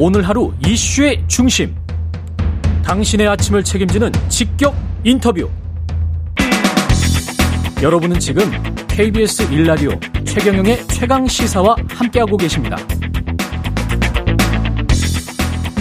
오늘 하루 이슈의 중심. 당신의 아침을 책임지는 직격 인터뷰. 여러분은 지금 KBS 1라디오 최경영의 최강 시사와 함께하고 계십니다.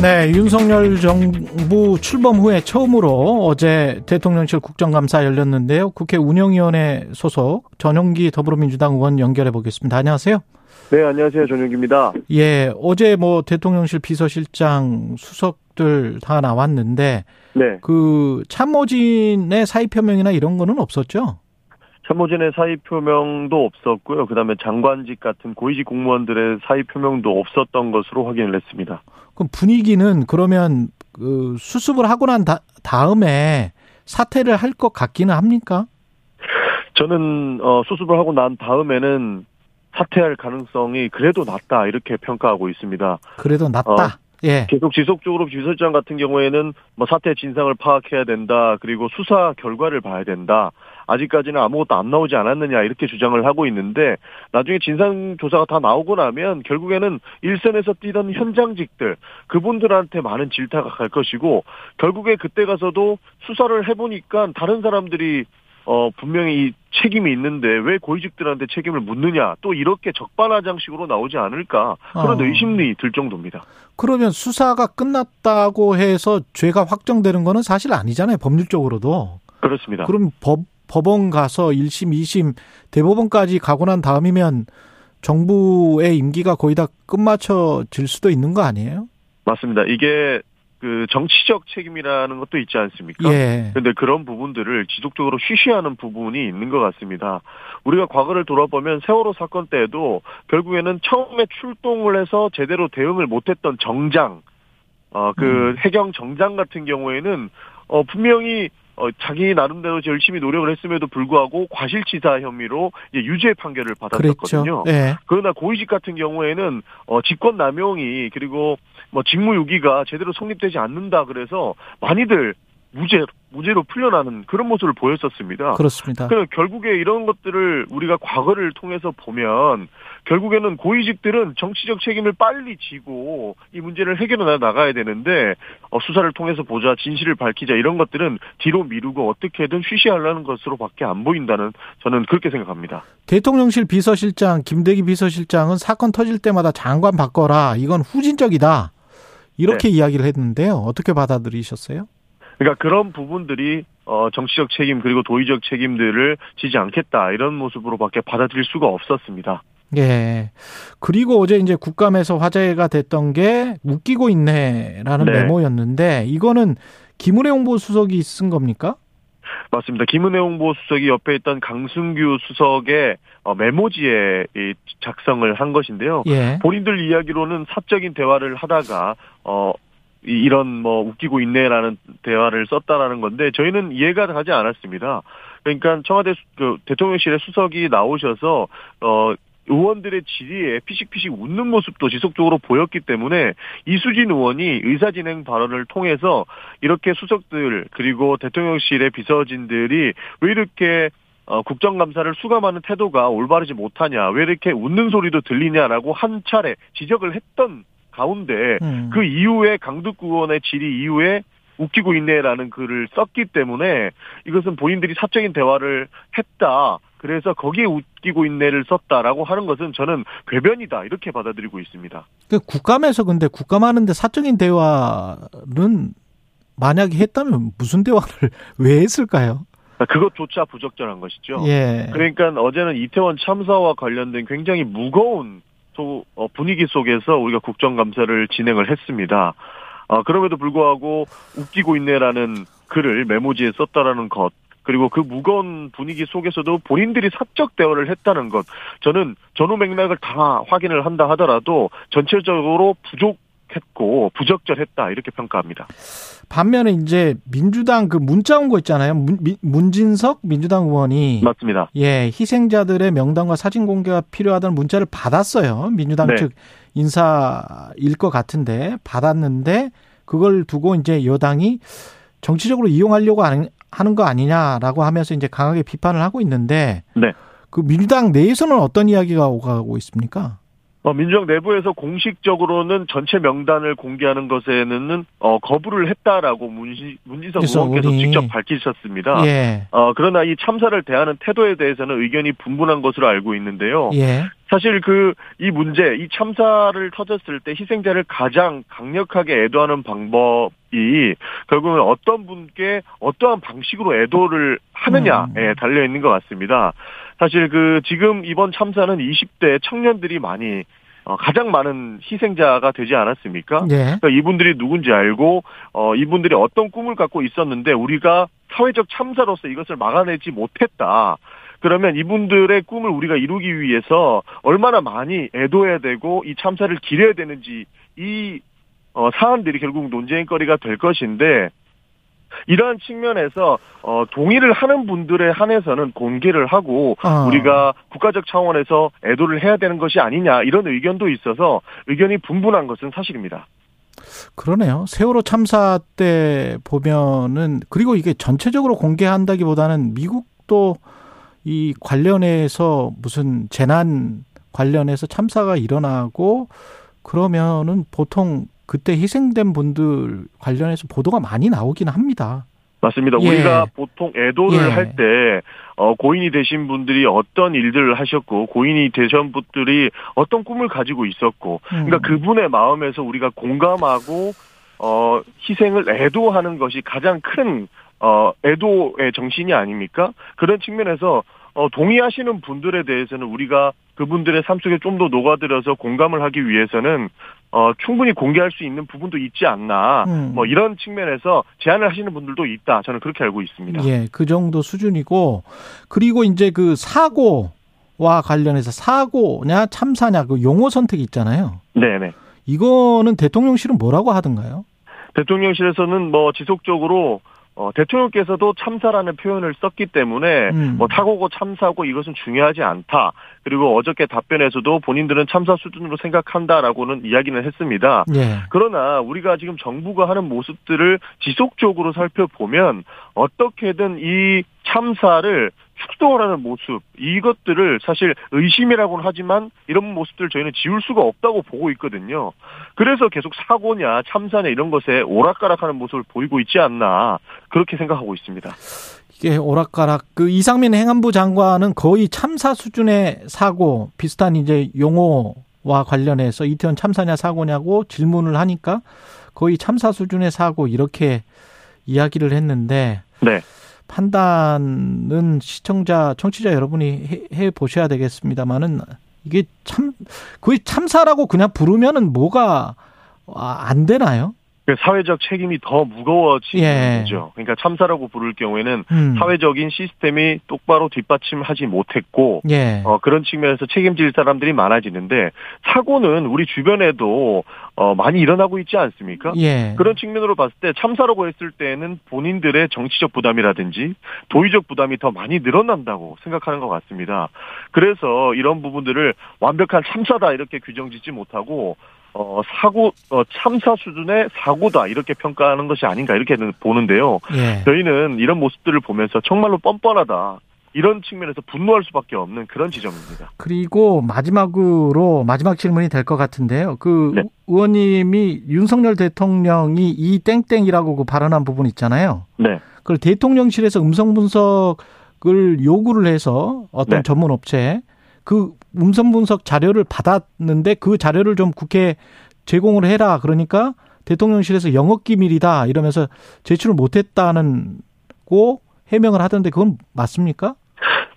네, 윤석열 정부 출범 후에 처음으로 어제 대통령실 국정감사 열렸는데요. 국회 운영위원회 소속 전용기 더불어민주당 의원 연결해 보겠습니다. 안녕하세요. 네, 안녕하세요. 전용기입니다. 예, 어제 뭐 대통령실 비서실장 수석들 다 나왔는데 네. 그 참모진의 사의 표명이나 이런 거는 없었죠? 참모진의 사의 표명도 없었고요. 그다음에 장관직 같은 고위직 공무원들의 사의 표명도 없었던 것으로 확인을 했습니다. 그럼 분위기는 그러면 그 수습을 하고 난 다, 다음에 사퇴를 할 것 같기는 합니까? 저는 어, 수습을 하고 난 다음에는 사퇴할 가능성이 그래도 낮다 이렇게 평가하고 있습니다. 그래도 낮다. 어, 예. 계속 지속적으로 비서실장 같은 경우에는 뭐 사태 진상을 파악해야 된다. 그리고 수사 결과를 봐야 된다. 아직까지는 아무것도 안 나오지 않았느냐 이렇게 주장을 하고 있는데 나중에 진상 조사가 다 나오고 나면 결국에는 일선에서 뛰던 현장직들 그분들한테 많은 질타가 갈 것이고 결국에 그때 가서도 수사를 해보니까 다른 사람들이 어, 분명히 책임이 있는데 왜 고위직들한테 책임을 묻느냐 또 이렇게 적반하장식으로 나오지 않을까 그런 어. 의심이 들 정도입니다. 그러면 수사가 끝났다고 해서 죄가 확정되는 거는 사실 아니잖아요. 법률적으로도. 그렇습니다. 그럼 법, 법원 가서 1심, 2심, 대법원까지 가고 난 다음이면 정부의 임기가 거의 다 끝마쳐질 수도 있는 거 아니에요? 맞습니다. 이게 그 정치적 책임이라는 것도 있지 않습니까? 예. 근데 그런 부분들을 지속적으로 쉬쉬하는 부분이 있는 것 같습니다. 우리가 과거를 돌아보면 세월호 사건 때에도 결국에는 처음에 출동을 해서 제대로 대응을 못했던 정장, 어, 그 음. 해경 정장 같은 경우에는 어, 분명히 어, 자기 나름대로 열심히 노력을 했음에도 불구하고 과실치사 혐의로 이제 유죄 판결을 받았었거든요. 그랬죠. 예. 그러나 고위직 같은 경우에는 어 직권 남용이 그리고 뭐 직무유기가 제대로 성립되지 않는다 그래서 많이들 무죄 무죄로 풀려나는 그런 모습을 보였었습니다. 그렇습니다. 그 결국에 이런 것들을 우리가 과거를 통해서 보면 결국에는 고위직들은 정치적 책임을 빨리 지고 이 문제를 해결해 나가야 되는데 어, 수사를 통해서 보자 진실을 밝히자 이런 것들은 뒤로 미루고 어떻게든 쉬쉬하려는 것으로밖에 안 보인다는 저는 그렇게 생각합니다. 대통령실 비서실장, 김대기 비서실장은 사건 터질 때마다 장관 바꿔라. 이건 후진적이다. 이렇게 이야기를 했는데요. 어떻게 받아들이셨어요? 그러니까 그런 부분들이 어 정치적 책임 그리고 도의적 책임들을 지지 않겠다 이런 모습으로밖에 받아들일 수가 없었습니다. 예. 그리고 어제 이제 국감에서 화제가 됐던 게 웃기고 있네라는 네. 메모였는데 이거는 김은혜 홍보수석이 쓴 겁니까? 맞습니다. 김은혜 홍보수석이 옆에 있던 강승규 수석의 어, 메모지에 이 작성을 한 것인데요. 예. 본인들 이야기로는 사적인 대화를 하다가 어 이- 이런 뭐 웃기고 있네라는 대화를 썼다라는 건데 저희는 이해가 가지 않았습니다. 그러니까 청와대 수- 그 대통령실의 수석이 나오셔서 어 의원들의 질의에 피식피식 웃는 모습도 지속적으로 보였기 때문에 이수진 의원이 의사진행 발언을 통해서 이렇게 수석들 그리고 대통령실의 비서진들이 왜 이렇게 어, 국정감사를 수감하는 태도가 올바르지 못하냐, 왜 이렇게 웃는 소리도 들리냐라고 한 차례 지적을 했던 가운데 음. 그 이후에 강득 의원의 질의 이후에 웃기고 있네라는 글을 썼기 때문에 이것은 본인들이 사적인 대화를 했다. 그래서 거기에 웃기고 있네를 썼다라고 하는 것은 저는 궤변이다 이렇게 받아들이고 있습니다. 그 국감에서 근데 국감하는데 사적인 대화는 만약에 했다면 무슨 대화를 왜 했을까요? 그것조차 부적절한 것이죠. 예. 그러니까 어제는 이태원 참사와 관련된 굉장히 무거운 소- 어, 분위기 속에서 우리가 국정감사를 진행을 했습니다. 어, 그럼에도 불구하고 웃기고 있네라는 글을 메모지에 썼다라는 것. 그리고 그 무거운 분위기 속에서도 본인들이 사적 대화를 했다는 것. 저는 전후 맥락을 다 확인을 한다 하더라도 전체적으로 부족 했고 부적절했다 이렇게 평가합니다. 반면에 이제 민주당 그 문자 온 거 있잖아요. 문, 민- 문진석 민주당 의원이 맞습니다. 예, 희생자들의 명단과 사진 공개가 필요하다는 문자를 받았어요. 민주당 네. 측 인사일 것 같은데 받았는데 그걸 두고 이제 여당이 정치적으로 이용하려고 하는 하는 거 아니냐라고 하면서 이제 강하게 비판을 하고 있는데 네. 그 민주당 내에서는 어떤 이야기가 오가고 있습니까? 어, 민주당 내부에서 공식적으로는 전체 명단을 공개하는 것에는 어, 거부를 했다라고 문시, 문진석 의원께서 우리... 직접 밝히셨습니다. 예. 어, 그러나 이 참사를 대하는 태도에 대해서는 의견이 분분한 것으로 알고 있는데요. 예. 사실 그 이 문제, 이 참사를 터졌을 때 희생자를 가장 강력하게 애도하는 방법이 결국은 어떤 분께 어떠한 방식으로 애도를 하느냐에 음. 달려 있는 것 같습니다. 사실 그 지금 이번 참사는 20대 청년들이 많이 어, 가장 많은 희생자가 되지 않았습니까? 네. 그러니까 이분들이 누군지 알고 어, 이분들이 어떤 꿈을 갖고 있었는데 우리가 사회적 참사로서 이것을 막아내지 못했다. 그러면 이분들의 꿈을 우리가 이루기 위해서 얼마나 많이 애도해야 되고 이 참사를 기려야 되는지 이 어, 사안들이 결국 논쟁거리가 될 것인데 이러한 측면에서 어, 동의를 하는 분들에 한해서는 공개를 하고 어. 우리가 국가적 차원에서 애도를 해야 되는 것이 아니냐 이런 의견도 있어서 의견이 분분한 것은 사실입니다. 그러네요. 세월호 참사 때 보면은 그리고 이게 전체적으로 공개한다기보다는 미국도 이 관련해서 무슨 재난 관련해서 참사가 일어나고 그러면은 보통 그때 희생된 분들 관련해서 보도가 많이 나오긴 합니다. 맞습니다. 예. 우리가 보통 애도를 예. 할때 어, 고인이 되신 분들이 어떤 일들을 하셨고 고인이 되신 분들이 어떤 꿈을 가지고 있었고 음. 그러니까 그분의 마음에서 우리가 공감하고 어, 희생을 애도하는 것이 가장 큰 어, 애도의 정신이 아닙니까? 그런 측면에서 어, 동의하시는 분들에 대해서는 우리가 그분들의 삶 속에 좀 더 녹아들어서 공감을 하기 위해서는 어, 충분히 공개할 수 있는 부분도 있지 않나. 음. 뭐 이런 측면에서 제안을 하시는 분들도 있다. 저는 그렇게 알고 있습니다. 예, 그 정도 수준이고 그리고 이제 그 사고와 관련해서 사고냐 참사냐 그 용어 선택이 있잖아요. 네, 네. 이거는 대통령실은 뭐라고 하던가요? 대통령실에서는 뭐 지속적으로 어, 대통령께서도 참사라는 표현을 썼기 때문에 음. 뭐 사고고 참사고 이것은 중요하지 않다. 그리고 어저께 답변에서도 본인들은 참사 수준으로 생각한다라고는 이야기는 했습니다. 예. 그러나 우리가 지금 정부가 하는 모습들을 지속적으로 살펴보면 어떻게든 이 참사를 축소하는 모습 이것들을 사실 의심이라고는 하지만 이런 모습들 저희는 지울 수가 없다고 보고 있거든요. 그래서 계속 사고냐 참사냐 이런 것에 오락가락하는 모습을 보이고 있지 않나 그렇게 생각하고 있습니다. 이게 오락가락 그 이상민 행안부 장관은 거의 참사 수준의 사고 비슷한 이제 용어와 관련해서 이태원 참사냐 사고냐고 질문을 하니까 거의 참사 수준의 사고 이렇게 이야기를 했는데 네. 판단은 시청자, 청취자 여러분이 해, 해 보셔야 되겠습니다만은 이게 참, 그 참사라고 그냥 부르면은 뭐가 아, 안 되나요? 그 사회적 책임이 더 무거워지는 예. 거죠. 그러니까 참사라고 부를 경우에는 음. 사회적인 시스템이 똑바로 뒷받침하지 못했고 예. 어, 그런 측면에서 책임질 사람들이 많아지는데 사고는 우리 주변에도 어, 많이 일어나고 있지 않습니까? 예. 그런 측면으로 봤을 때 참사라고 했을 때는 본인들의 정치적 부담이라든지 도의적 부담이 더 많이 늘어난다고 생각하는 것 같습니다. 그래서 이런 부분들을 완벽한 참사다 이렇게 규정짓지 못하고 어, 사고, 어, 참사 수준의 사고다, 이렇게 평가하는 것이 아닌가, 이렇게 보는데요. 예. 저희는 이런 모습들을 보면서 정말로 뻔뻔하다. 이런 측면에서 분노할 수밖에 없는 그런 지점입니다. 그리고 마지막으로 마지막 질문이 될 것 같은데요. 그 네. 의원님이 윤석열 대통령이 이 땡땡이라고 그 발언한 부분 있잖아요. 네. 그걸 대통령실에서 음성 분석을 요구를 해서 어떤 네. 전문 업체 그 음성 분석 자료를 받았는데 그 자료를 좀 국회에 제공을 해라. 그러니까 대통령실에서 영업 기밀이다 이러면서 제출을 못했다는 고 해명을 하던데 그건 맞습니까?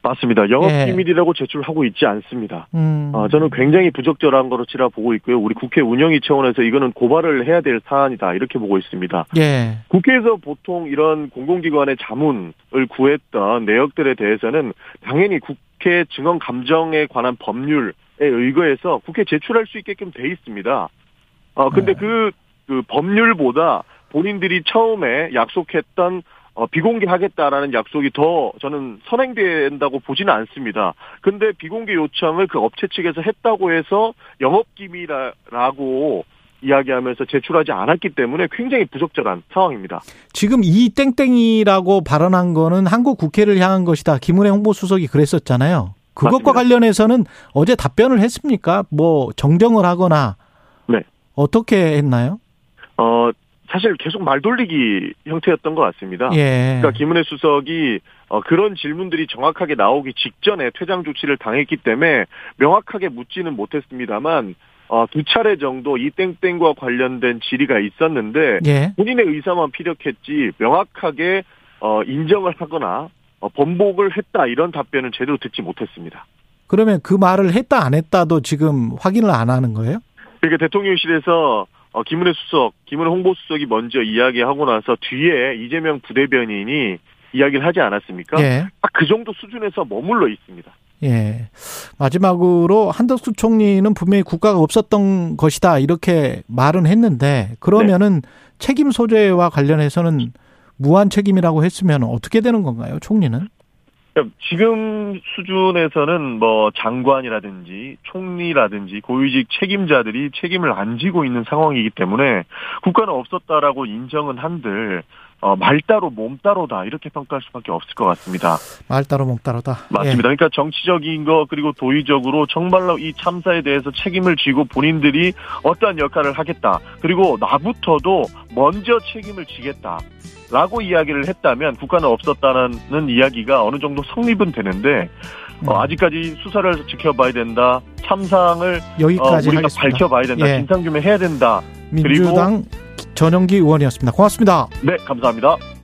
맞습니다. 영업 예. 기밀이라고 제출하고 있지 않습니다. 음. 어, 저는 굉장히 부적절한 거로 치라 보고 있고요. 우리 국회 운영위 차원에서 이거는 고발을 해야 될 사안이다 이렇게 보고 있습니다. 예. 국회에서 보통 이런 공공기관의 자문을 구했던 내역들에 대해서는 당연히 국 회 증언 감정에 관한 법률에 의거해서 국회 제출할 수 있게끔 돼 있습니다. 어 근데 네. 그, 그 법률보다 본인들이 처음에 약속했던 어, 비공개하겠다라는 약속이 더 저는 선행된다고 보지는 않습니다. 근데 비공개 요청을 그 업체 측에서 했다고 해서 영업기밀이라고 이야기하면서 제출하지 않았기 때문에 굉장히 부적절한 상황입니다. 지금 이 땡땡이라고 발언한 거는 한국 국회를 향한 것이다. 김은혜 홍보수석이 그랬었잖아요. 그것과 맞습니다. 관련해서는 어제 답변을 했습니까? 뭐 정정을 하거나 네. 어떻게 했나요? 어, 사실 계속 말 돌리기 형태였던 것 같습니다. 예. 그러니까 김은혜 수석이 어, 그런 질문들이 정확하게 나오기 직전에 퇴장 조치를 당했기 때문에 명확하게 묻지는 못했습니다만 어, 두 차례 정도 이 땡땡과 관련된 질의가 있었는데 예. 본인의 의사만 피력했지 명확하게 어, 인정을 하거나 어, 번복을 했다 이런 답변은 제대로 듣지 못했습니다. 그러면 그 말을 했다 안 했다도 지금 확인을 안 하는 거예요? 그러니까 대통령실에서 어, 김은혜 수석, 김은혜 홍보수석이 먼저 이야기하고 나서 뒤에 이재명 부대변인이 이야기를 하지 않았습니까? 예. 딱그 정도 수준에서 머물러 있습니다. 예. 마지막으로 한덕수 총리는 분명히 국가가 없었던 것이다 이렇게 말은 했는데 그러면은 책임 소재와 관련해서는 무한 책임이라고 했으면 어떻게 되는 건가요, 총리는? 그러니까 지금 수준에서는 뭐 장관이라든지 총리라든지 고위직 책임자들이 책임을 안 지고 있는 상황이기 때문에 국가는 없었다라고 인정은 한들 어, 말 따로 몸 따로다 이렇게 평가할 수밖에 없을 것 같습니다. 말 따로 목 따로다. 맞습니다. 그러니까 정치적인 거 그리고 도의적으로 정말로 이 참사에 대해서 책임을 지고 본인들이 어떠한 역할을 하겠다. 그리고 나부터도 먼저 책임을 지겠다. 라고 이야기를 했다면 국가는 없었다는 이야기가 어느 정도 성립은 되는데 어, 음. 아직까지 수사를 지켜봐야 된다. 참상을 어, 여기까지 우리가 하겠습니다. 밝혀봐야 된다. 예. 진상 규명 해야 된다. 민주당 전영기 의원이었습니다. 고맙습니다. 네, 감사합니다.